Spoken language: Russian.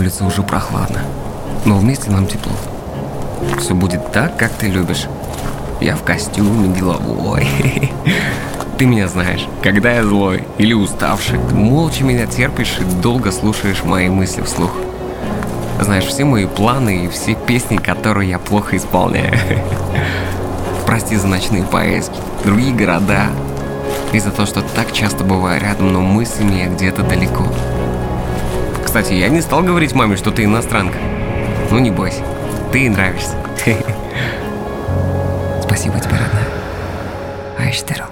улице уже прохладно, но вместе нам тепло. Все будет так, как ты любишь. Я в костюме деловой. Ты меня знаешь, когда я злой или уставший, ты молча меня терпишь и долго слушаешь мои мысли вслух. Знаешь все мои планы и все песни, которые я плохо исполняю. Прости за ночные поездки, другие города, и за то, что так часто бываю рядом, но мыслями я где-то далеко. Кстати, я не стал говорить маме, что ты иностранка. Ну не бойся, ты ей нравишься. Спасибо тебе, родная. Айштерл.